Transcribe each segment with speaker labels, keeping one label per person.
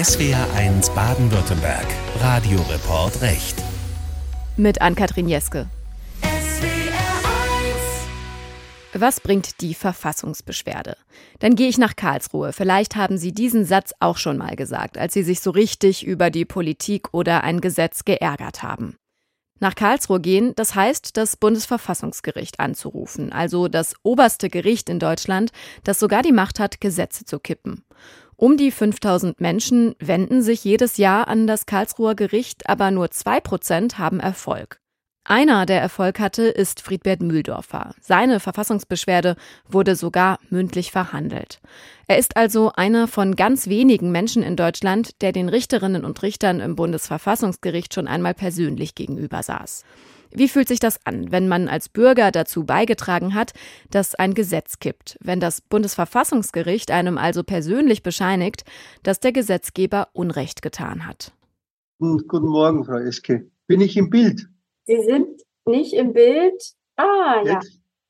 Speaker 1: SWR1 Baden-Württemberg. Radioreport Recht.
Speaker 2: Mit Ann-Kathrin Jeske. Was bringt die Verfassungsbeschwerde? Dann gehe ich nach Karlsruhe. Vielleicht haben Sie diesen Satz auch schon mal gesagt, als Sie sich so richtig über die Politik oder ein Gesetz geärgert haben. Nach Karlsruhe gehen, das heißt, das Bundesverfassungsgericht anzurufen, also das oberste Gericht in Deutschland, das sogar die Macht hat, Gesetze zu kippen. Um die 5000 Menschen wenden sich jedes Jahr an das Karlsruher Gericht, aber nur zwei Prozent haben Erfolg. Einer, der Erfolg hatte, ist Friedbert Mühldorfer. Seine Verfassungsbeschwerde wurde sogar mündlich verhandelt. Er ist also einer von ganz wenigen Menschen in Deutschland, der den Richterinnen und Richtern im Bundesverfassungsgericht schon einmal persönlich gegenüber saß. Wie fühlt sich das an, wenn man als Bürger dazu beigetragen hat, dass ein Gesetz kippt, wenn das Bundesverfassungsgericht einem also persönlich bescheinigt, dass der Gesetzgeber Unrecht getan hat?
Speaker 3: Guten Morgen, Frau Eske. Bin ich im Bild?
Speaker 4: Sie sind nicht im Bild. Ah, ja.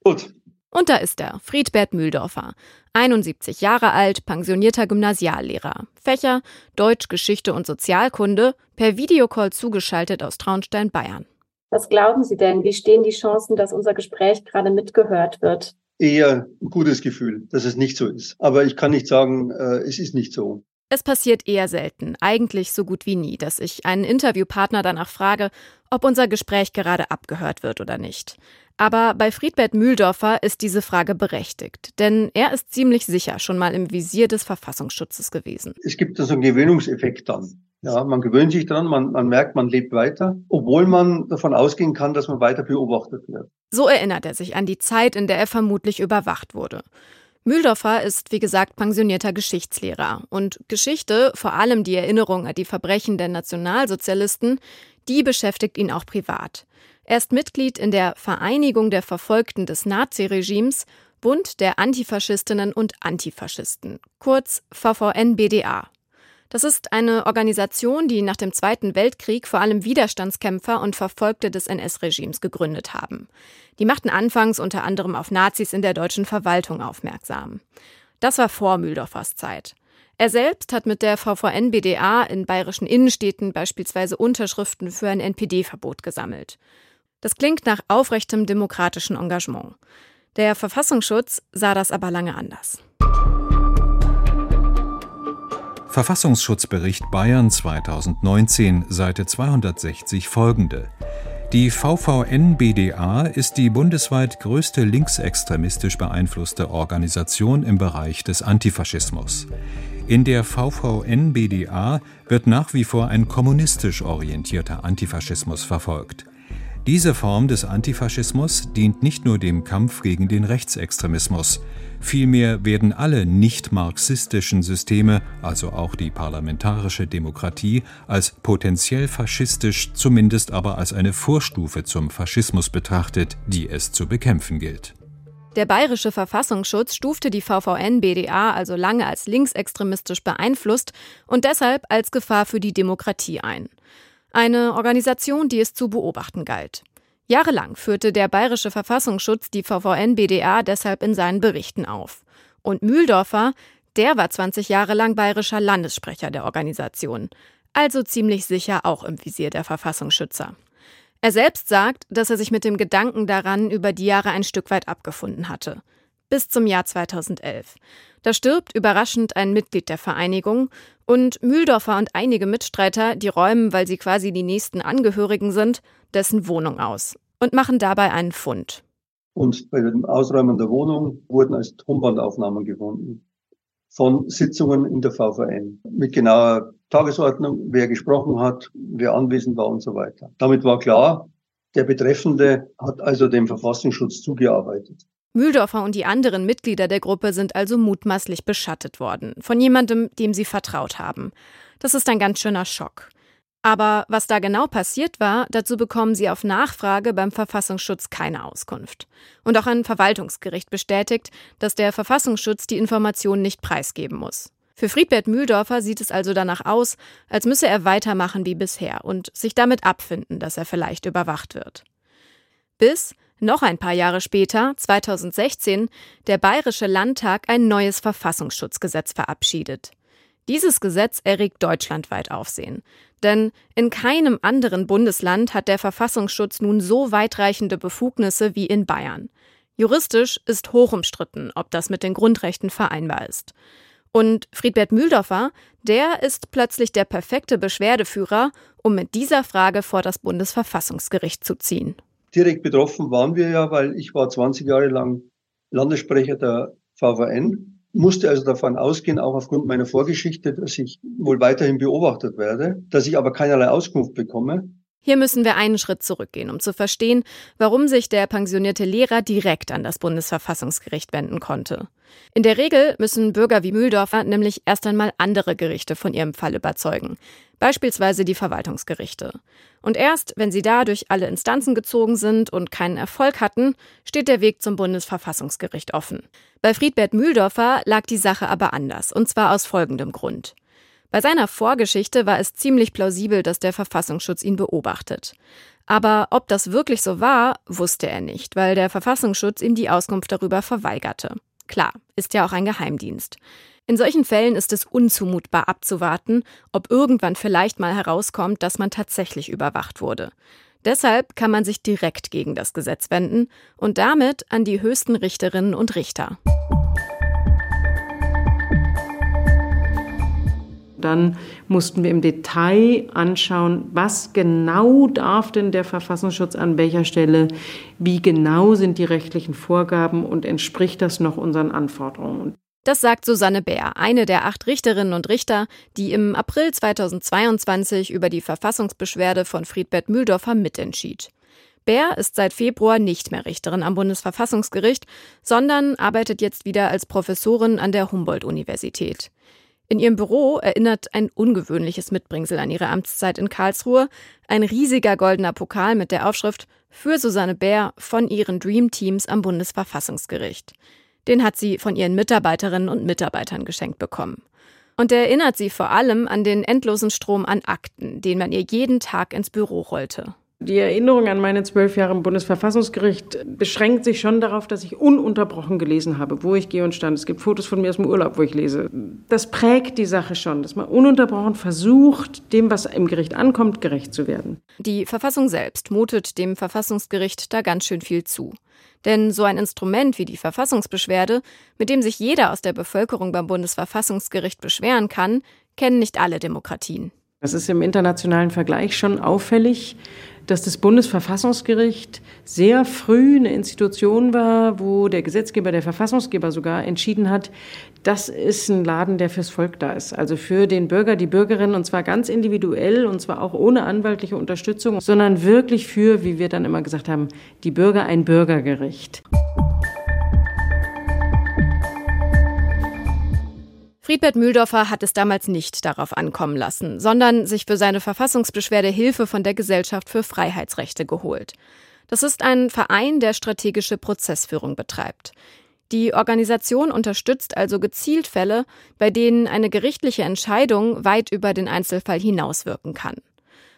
Speaker 3: Gut.
Speaker 2: Und da ist er, Friedbert Mühldorfer. 71 Jahre alt, pensionierter Gymnasiallehrer. Fächer Deutsch, Geschichte und Sozialkunde, per Videocall zugeschaltet aus Traunstein, Bayern.
Speaker 4: Was glauben Sie denn? Wie stehen die Chancen, dass unser Gespräch gerade mitgehört wird?
Speaker 3: Eher ein gutes Gefühl, dass es nicht so ist. Aber ich kann nicht sagen, äh, es ist nicht so.
Speaker 2: Es passiert eher selten, eigentlich so gut wie nie, dass ich einen Interviewpartner danach frage, ob unser Gespräch gerade abgehört wird oder nicht. Aber bei Friedbert Mühldorfer ist diese Frage berechtigt, denn er ist ziemlich sicher schon mal im Visier des Verfassungsschutzes gewesen.
Speaker 3: Es gibt so einen Gewöhnungseffekt dann. Ja, man gewöhnt sich dran, man, man merkt, man lebt weiter, obwohl man davon ausgehen kann, dass man weiter beobachtet wird.
Speaker 2: So erinnert er sich an die Zeit, in der er vermutlich überwacht wurde. Mühldorfer ist, wie gesagt, pensionierter Geschichtslehrer. Und Geschichte, vor allem die Erinnerung an die Verbrechen der Nationalsozialisten, die beschäftigt ihn auch privat. Er ist Mitglied in der Vereinigung der Verfolgten des Naziregimes, Bund der Antifaschistinnen und Antifaschisten, kurz VVN-BDA. Das ist eine Organisation, die nach dem Zweiten Weltkrieg vor allem Widerstandskämpfer und Verfolgte des NS-Regimes gegründet haben. Die machten anfangs unter anderem auf Nazis in der deutschen Verwaltung aufmerksam. Das war vor Mühldorfers Zeit. Er selbst hat mit der VVN-BDA in bayerischen Innenstädten beispielsweise Unterschriften für ein NPD-Verbot gesammelt. Das klingt nach aufrechtem demokratischen Engagement. Der Verfassungsschutz sah das aber lange anders.
Speaker 5: Verfassungsschutzbericht Bayern 2019, Seite 260 folgende. Die VVN-BDA ist die bundesweit größte linksextremistisch beeinflusste Organisation im Bereich des Antifaschismus. In der VVN-BDA wird nach wie vor ein kommunistisch orientierter Antifaschismus verfolgt. Diese Form des Antifaschismus dient nicht nur dem Kampf gegen den Rechtsextremismus, vielmehr werden alle nicht marxistischen Systeme, also auch die parlamentarische Demokratie, als potenziell faschistisch, zumindest aber als eine Vorstufe zum Faschismus betrachtet, die es zu bekämpfen gilt.
Speaker 2: Der bayerische Verfassungsschutz stufte die VVN-BDA also lange als linksextremistisch beeinflusst und deshalb als Gefahr für die Demokratie ein. Eine Organisation, die es zu beobachten galt. Jahrelang führte der bayerische Verfassungsschutz die VVN-BDA deshalb in seinen Berichten auf. Und Mühldorfer, der war 20 Jahre lang bayerischer Landessprecher der Organisation. Also ziemlich sicher auch im Visier der Verfassungsschützer. Er selbst sagt, dass er sich mit dem Gedanken daran über die Jahre ein Stück weit abgefunden hatte. Bis zum Jahr 2011. Da stirbt überraschend ein Mitglied der Vereinigung und Mühldorfer und einige Mitstreiter, die räumen, weil sie quasi die nächsten Angehörigen sind, dessen Wohnung aus und machen dabei einen Fund.
Speaker 3: Und bei dem Ausräumen der Wohnung wurden als Tonbandaufnahmen gefunden von Sitzungen in der VVN mit genauer Tagesordnung, wer gesprochen hat, wer anwesend war und so weiter. Damit war klar, der Betreffende hat also dem Verfassungsschutz zugearbeitet.
Speaker 2: Mühldorfer und die anderen Mitglieder der Gruppe sind also mutmaßlich beschattet worden, von jemandem, dem sie vertraut haben. Das ist ein ganz schöner Schock. Aber was da genau passiert war, dazu bekommen sie auf Nachfrage beim Verfassungsschutz keine Auskunft. Und auch ein Verwaltungsgericht bestätigt, dass der Verfassungsschutz die Informationen nicht preisgeben muss. Für Friedbert Mühldorfer sieht es also danach aus, als müsse er weitermachen wie bisher und sich damit abfinden, dass er vielleicht überwacht wird. Bis noch ein paar Jahre später, 2016, der Bayerische Landtag ein neues Verfassungsschutzgesetz verabschiedet. Dieses Gesetz erregt deutschlandweit Aufsehen. Denn in keinem anderen Bundesland hat der Verfassungsschutz nun so weitreichende Befugnisse wie in Bayern. Juristisch ist hoch umstritten, ob das mit den Grundrechten vereinbar ist. Und Friedbert Mühldorfer, der ist plötzlich der perfekte Beschwerdeführer, um mit dieser Frage vor das Bundesverfassungsgericht zu ziehen.
Speaker 3: Direkt betroffen waren wir ja, weil ich war 20 Jahre lang Landessprecher der VVN musste also davon ausgehen, auch aufgrund meiner Vorgeschichte, dass ich wohl weiterhin beobachtet werde, dass ich aber keinerlei Auskunft bekomme.
Speaker 2: Hier müssen wir einen Schritt zurückgehen, um zu verstehen, warum sich der pensionierte Lehrer direkt an das Bundesverfassungsgericht wenden konnte. In der Regel müssen Bürger wie Mühldorfer nämlich erst einmal andere Gerichte von ihrem Fall überzeugen, beispielsweise die Verwaltungsgerichte. Und erst, wenn sie da durch alle Instanzen gezogen sind und keinen Erfolg hatten, steht der Weg zum Bundesverfassungsgericht offen. Bei Friedbert Mühldorfer lag die Sache aber anders, und zwar aus folgendem Grund. Bei seiner Vorgeschichte war es ziemlich plausibel, dass der Verfassungsschutz ihn beobachtet. Aber ob das wirklich so war, wusste er nicht, weil der Verfassungsschutz ihm die Auskunft darüber verweigerte. Klar, ist ja auch ein Geheimdienst. In solchen Fällen ist es unzumutbar abzuwarten, ob irgendwann vielleicht mal herauskommt, dass man tatsächlich überwacht wurde. Deshalb kann man sich direkt gegen das Gesetz wenden und damit an die höchsten Richterinnen und Richter.
Speaker 6: Dann mussten wir im Detail anschauen, was genau darf denn der Verfassungsschutz an welcher Stelle, wie genau sind die rechtlichen Vorgaben und entspricht das noch unseren Anforderungen.
Speaker 2: Das sagt Susanne Bär, eine der acht Richterinnen und Richter, die im April 2022 über die Verfassungsbeschwerde von Friedbert Mühldorfer mitentschied. Bär ist seit Februar nicht mehr Richterin am Bundesverfassungsgericht, sondern arbeitet jetzt wieder als Professorin an der Humboldt-Universität. In ihrem Büro erinnert ein ungewöhnliches Mitbringsel an ihre Amtszeit in Karlsruhe, ein riesiger goldener Pokal mit der Aufschrift für Susanne Bär von ihren Dream Teams am Bundesverfassungsgericht. Den hat sie von ihren Mitarbeiterinnen und Mitarbeitern geschenkt bekommen. Und er erinnert sie vor allem an den endlosen Strom an Akten, den man ihr jeden Tag ins Büro rollte.
Speaker 6: Die Erinnerung an meine zwölf Jahre im Bundesverfassungsgericht beschränkt sich schon darauf, dass ich ununterbrochen gelesen habe, wo ich gehe und stand. Es gibt Fotos von mir aus dem Urlaub, wo ich lese. Das prägt die Sache schon, dass man ununterbrochen versucht, dem, was im Gericht ankommt, gerecht zu werden.
Speaker 2: Die Verfassung selbst mutet dem Verfassungsgericht da ganz schön viel zu. Denn so ein Instrument wie die Verfassungsbeschwerde, mit dem sich jeder aus der Bevölkerung beim Bundesverfassungsgericht beschweren kann, kennen nicht alle Demokratien.
Speaker 6: Das ist im internationalen Vergleich schon auffällig dass das Bundesverfassungsgericht sehr früh eine Institution war, wo der Gesetzgeber, der Verfassungsgeber sogar entschieden hat, das ist ein Laden, der fürs Volk da ist. Also für den Bürger, die Bürgerin und zwar ganz individuell und zwar auch ohne anwaltliche Unterstützung, sondern wirklich für, wie wir dann immer gesagt haben, die Bürger ein Bürgergericht.
Speaker 2: Friedbert Mühldorfer hat es damals nicht darauf ankommen lassen, sondern sich für seine Verfassungsbeschwerde Hilfe von der Gesellschaft für Freiheitsrechte geholt. Das ist ein Verein, der strategische Prozessführung betreibt. Die Organisation unterstützt also gezielt Fälle, bei denen eine gerichtliche Entscheidung weit über den Einzelfall hinauswirken kann.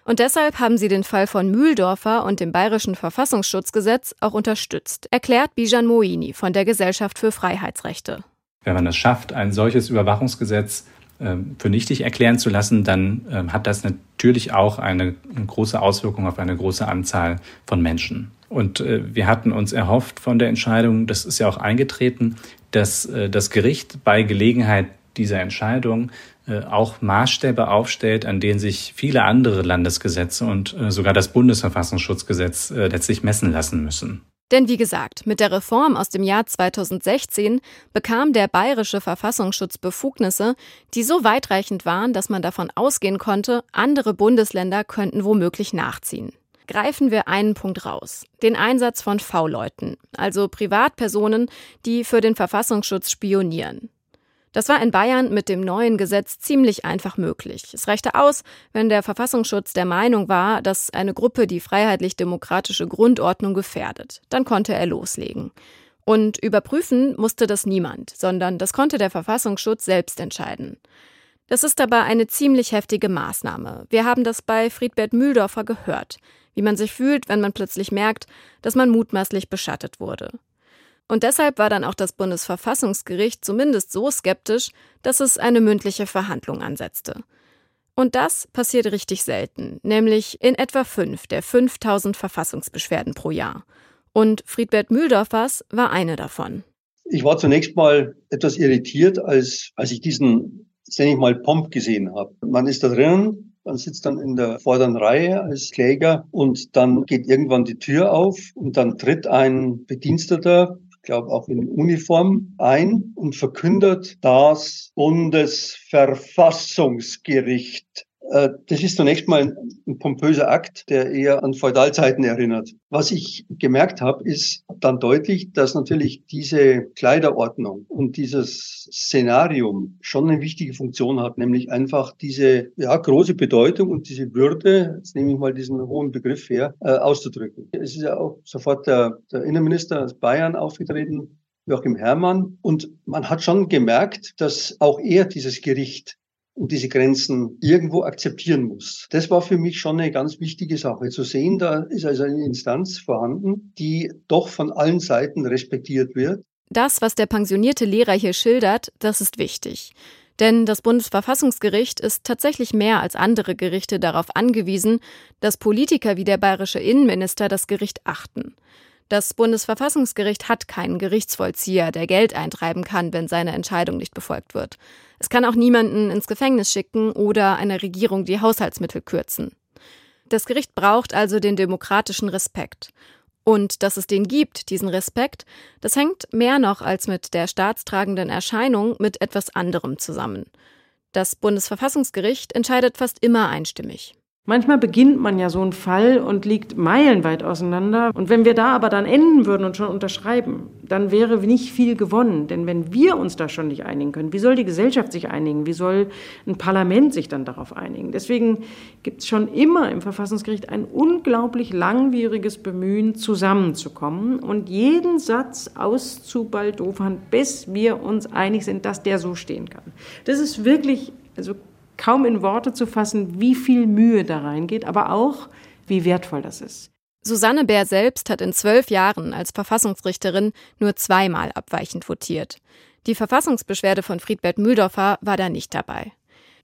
Speaker 2: Und deshalb haben sie den Fall von Mühldorfer und dem Bayerischen Verfassungsschutzgesetz auch unterstützt, erklärt Bijan Moini von der Gesellschaft für Freiheitsrechte.
Speaker 7: Wenn man es schafft, ein solches Überwachungsgesetz ähm, für nichtig erklären zu lassen, dann ähm, hat das natürlich auch eine große Auswirkung auf eine große Anzahl von Menschen. Und äh, wir hatten uns erhofft von der Entscheidung, das ist ja auch eingetreten, dass äh, das Gericht bei Gelegenheit dieser Entscheidung äh, auch Maßstäbe aufstellt, an denen sich viele andere Landesgesetze und sogar das Bundesverfassungsschutzgesetz letztlich messen lassen müssen.
Speaker 2: Denn wie gesagt, mit der Reform aus dem Jahr 2016 bekam der bayerische Verfassungsschutz Befugnisse, die so weitreichend waren, dass man davon ausgehen konnte, andere Bundesländer könnten womöglich nachziehen. Greifen wir einen Punkt raus. Den Einsatz von V-Leuten, also Privatpersonen, die für den Verfassungsschutz spionieren. Das war in Bayern mit dem neuen Gesetz ziemlich einfach möglich. Es reichte aus, wenn der Verfassungsschutz der Meinung war, dass eine Gruppe die freiheitlich-demokratische Grundordnung gefährdet. Dann konnte er loslegen. Und überprüfen musste das niemand, sondern das konnte der Verfassungsschutz selbst entscheiden. Das ist aber eine ziemlich heftige Maßnahme. Wir haben das bei Friedbert Mühldorfer gehört, wie man sich fühlt, wenn man plötzlich merkt, dass man mutmaßlich beschattet wurde. Und deshalb war dann auch das Bundesverfassungsgericht zumindest so skeptisch, dass es eine mündliche Verhandlung ansetzte. Und das passiert richtig selten, nämlich in etwa fünf der 5000 Verfassungsbeschwerden pro Jahr. Und Friedbert Mühldorfers war eine davon.
Speaker 3: Ich war zunächst mal etwas irritiert, als, als ich diesen, nenne ich mal, Pomp gesehen habe. Man ist da drin, man sitzt dann in der vorderen Reihe als Kläger und dann geht irgendwann die Tür auf und dann tritt ein Bediensteter glaube auch in Uniform, ein und verkündet das Bundesverfassungsgericht das ist zunächst mal ein pompöser Akt, der eher an Feudalzeiten erinnert. Was ich gemerkt habe, ist dann deutlich, dass natürlich diese Kleiderordnung und dieses Szenarium schon eine wichtige Funktion hat, nämlich einfach diese ja, große Bedeutung und diese Würde, jetzt nehme ich mal diesen hohen Begriff her, äh, auszudrücken. Es ist ja auch sofort der, der Innenminister aus Bayern aufgetreten, Joachim Herrmann. Und man hat schon gemerkt, dass auch er dieses Gericht und diese Grenzen irgendwo akzeptieren muss. Das war für mich schon eine ganz wichtige Sache. Zu sehen, da ist also eine Instanz vorhanden, die doch von allen Seiten respektiert wird.
Speaker 2: Das, was der pensionierte Lehrer hier schildert, das ist wichtig. Denn das Bundesverfassungsgericht ist tatsächlich mehr als andere Gerichte darauf angewiesen, dass Politiker wie der bayerische Innenminister das Gericht achten. Das Bundesverfassungsgericht hat keinen Gerichtsvollzieher, der Geld eintreiben kann, wenn seine Entscheidung nicht befolgt wird. Es kann auch niemanden ins Gefängnis schicken oder einer Regierung die Haushaltsmittel kürzen. Das Gericht braucht also den demokratischen Respekt. Und dass es den gibt, diesen Respekt, das hängt mehr noch als mit der staatstragenden Erscheinung mit etwas anderem zusammen. Das Bundesverfassungsgericht entscheidet fast immer einstimmig.
Speaker 6: Manchmal beginnt man ja so einen Fall und liegt meilenweit auseinander. Und wenn wir da aber dann enden würden und schon unterschreiben, dann wäre nicht viel gewonnen. Denn wenn wir uns da schon nicht einigen können, wie soll die Gesellschaft sich einigen? Wie soll ein Parlament sich dann darauf einigen? Deswegen gibt es schon immer im Verfassungsgericht ein unglaublich langwieriges Bemühen, zusammenzukommen und jeden Satz auszubaldofern, bis wir uns einig sind, dass der so stehen kann. Das ist wirklich, also kaum in Worte zu fassen, wie viel Mühe da reingeht, aber auch, wie wertvoll das ist.
Speaker 2: Susanne Bär selbst hat in zwölf Jahren als Verfassungsrichterin nur zweimal abweichend votiert. Die Verfassungsbeschwerde von Friedbert Mühldorfer war da nicht dabei.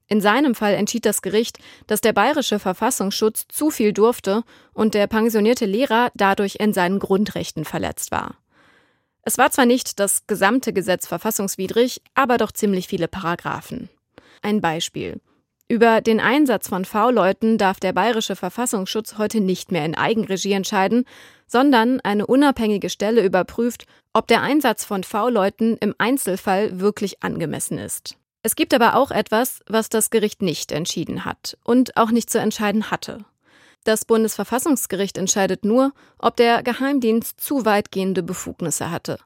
Speaker 2: In seinem Fall entschied das Gericht, dass der bayerische Verfassungsschutz zu viel durfte und der pensionierte Lehrer dadurch in seinen Grundrechten verletzt war. Es war zwar nicht das gesamte Gesetz verfassungswidrig, aber doch ziemlich viele Paragraphen. Ein Beispiel. Über den Einsatz von V-Leuten darf der bayerische Verfassungsschutz heute nicht mehr in Eigenregie entscheiden, sondern eine unabhängige Stelle überprüft, ob der Einsatz von V-Leuten im Einzelfall wirklich angemessen ist. Es gibt aber auch etwas, was das Gericht nicht entschieden hat und auch nicht zu entscheiden hatte. Das Bundesverfassungsgericht entscheidet nur, ob der Geheimdienst zu weitgehende Befugnisse hatte.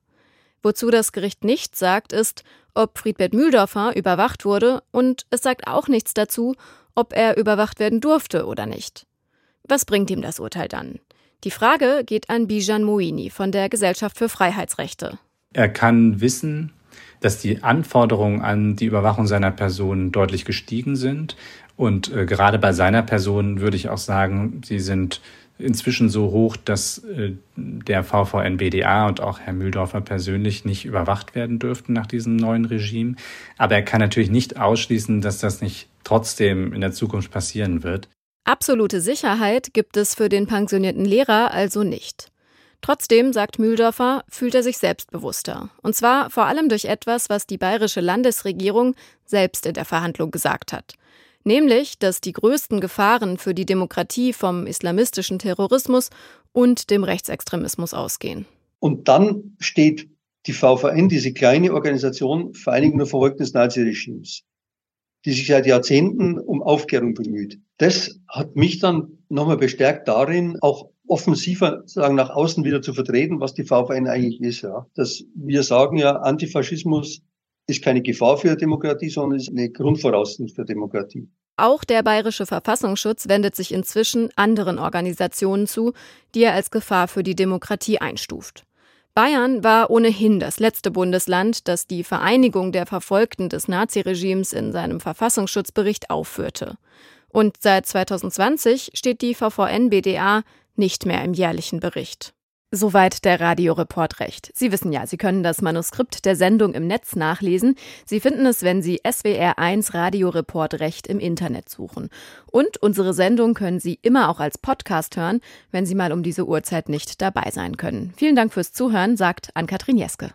Speaker 2: Wozu das Gericht nichts sagt, ist, ob Friedbert Mühldorfer überwacht wurde und es sagt auch nichts dazu, ob er überwacht werden durfte oder nicht. Was bringt ihm das Urteil dann? Die Frage geht an Bijan Moini von der Gesellschaft für Freiheitsrechte.
Speaker 7: Er kann wissen, dass die Anforderungen an die Überwachung seiner Person deutlich gestiegen sind. Und äh, gerade bei seiner Person würde ich auch sagen, sie sind inzwischen so hoch, dass äh, der VVN-BDA und auch Herr Mühldorfer persönlich nicht überwacht werden dürften nach diesem neuen Regime. Aber er kann natürlich nicht ausschließen, dass das nicht trotzdem in der Zukunft passieren wird.
Speaker 2: Absolute Sicherheit gibt es für den pensionierten Lehrer also nicht. Trotzdem, sagt Mühldorfer, fühlt er sich selbstbewusster. Und zwar vor allem durch etwas, was die bayerische Landesregierung selbst in der Verhandlung gesagt hat nämlich dass die größten Gefahren für die Demokratie vom islamistischen Terrorismus und dem Rechtsextremismus ausgehen.
Speaker 3: Und dann steht die VVN, diese kleine Organisation Vereinigung der Verfolgten des Naziregimes, die sich seit Jahrzehnten um Aufklärung bemüht. Das hat mich dann nochmal bestärkt darin, auch offensiver sagen nach außen wieder zu vertreten, was die VVN eigentlich ist. Ja. Dass wir sagen ja, Antifaschismus ist keine Gefahr für Demokratie, sondern ist eine Grundvoraussetzung für Demokratie.
Speaker 2: Auch der Bayerische Verfassungsschutz wendet sich inzwischen anderen Organisationen zu, die er als Gefahr für die Demokratie einstuft. Bayern war ohnehin das letzte Bundesland, das die Vereinigung der Verfolgten des Naziregimes in seinem Verfassungsschutzbericht aufführte. Und seit 2020 steht die VVN-BDA nicht mehr im jährlichen Bericht. Soweit der Radioreport Recht. Sie wissen ja, Sie können das Manuskript der Sendung im Netz nachlesen. Sie finden es, wenn Sie SWR1 Radioreport Recht im Internet suchen. Und unsere Sendung können Sie immer auch als Podcast hören, wenn Sie mal um diese Uhrzeit nicht dabei sein können. Vielen Dank fürs Zuhören, sagt Ann-Kathrin Jeske.